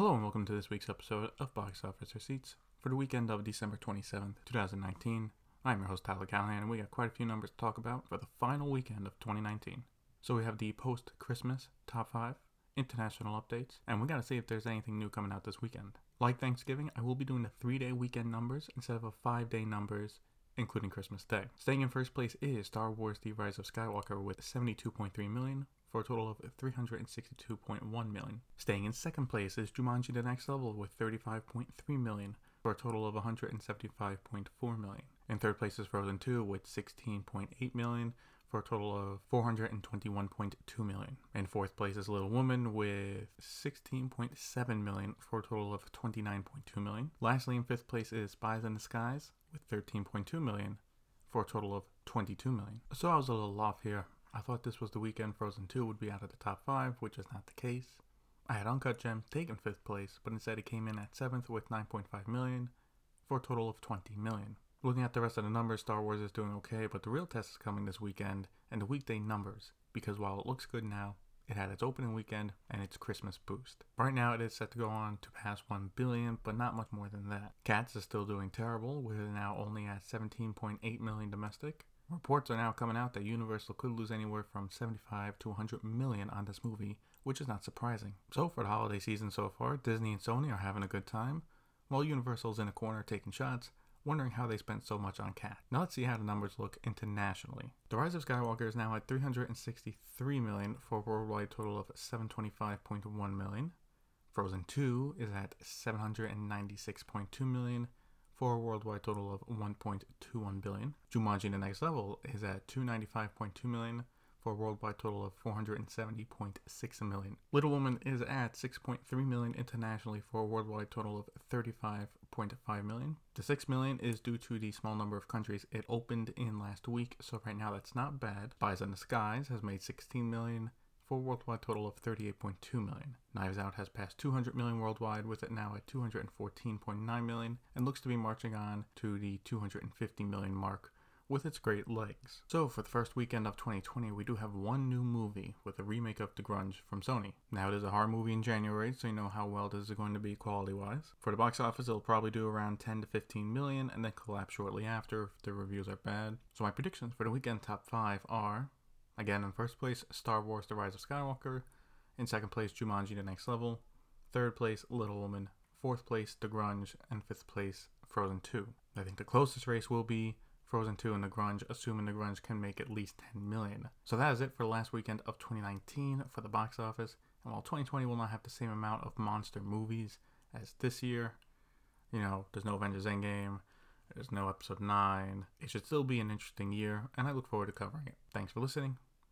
Hello and welcome to this week's episode of Box Office Receipts for the weekend of December 27th, 2019. I'm your host Tyler Callahan and we got quite a few numbers to talk about for the final weekend of 2019. So we have the post-Christmas top 5, international updates, and we gotta see if there's anything new coming out this weekend. Like Thanksgiving, I will be doing the 3-day weekend numbers instead of a 5-day numbers including Christmas Day. Staying in first place is Star Wars The Rise of Skywalker with 72.3 million for a total of 362.1 million. Staying in second place is Jumanji The Next Level with 35.3 million for a total of 175.4 million. In third place is Frozen 2 with 16.8 million for a total of 421.2 million. In fourth place is Little Woman with 16.7 million for a total of 29.2 million. Lastly, in fifth place is Spies in Disguise with 13.2 million for a total of 22 million. So I was a little off here. I thought this was the weekend Frozen 2 would be out of the top 5, which is not the case. I had Uncut Gems taking 5th place, but instead it came in at 7th with 9.5 million for a total of 20 million. Looking at the rest of the numbers, Star Wars is doing okay, but the real test is coming this weekend and the weekday numbers, because while it looks good now, it had its opening weekend and its Christmas boost. Right now, it is set to go on to pass 1 billion, but not much more than that. Cats is still doing terrible, with it now only at 17.8 million domestic. Reports are now coming out that Universal could lose anywhere from 75 to 100 million on this movie, which is not surprising. So, for the holiday season so far, Disney and Sony are having a good time, while Universal's in a corner taking shots wondering how they spent so much on Cat. Now let's see how the numbers look internationally. The Rise of Skywalker is now at 363 million for a worldwide total of 725.1 million. Frozen 2 is at 796.2 million for a worldwide total of 1.21 billion. Jumanji the Next Level is at 295.2 million for a worldwide total of 470.6 million. Little Woman is at 6.3 million internationally for a worldwide total of 35.5 million. The 6 million is due to the small number of countries it opened in last week, so right now that's not bad. Spies in Disguise has made 16 million for a worldwide total of 38.2 million. Knives Out has passed 200 million worldwide with it now at 214.9 million and looks to be marching on to the 250 million mark with its great legs. So, for the first weekend of 2020, we do have one new movie with a remake of The Grudge from Sony. Now, it is a horror movie in January, so you know how well this is going to be quality wise. For the box office, it'll probably do around 10 to 15 million and then collapse shortly after if the reviews are bad. So, my predictions for the weekend top 5 are again, in first place, Star Wars The Rise of Skywalker. In second place, Jumanji The Next Level. Third place, Little Woman. Fourth place, The Grudge. And fifth place, Frozen 2. I think the closest race will be Frozen 2 and The Grudge, assuming The Grudge can make at least 10 million. So that is it for the last weekend of 2019 for the box office. And while 2020 will not have the same amount of monster movies as this year, you know, there's no Avengers Endgame, there's no Episode 9, it should still be an interesting year, and I look forward to covering it. Thanks for listening,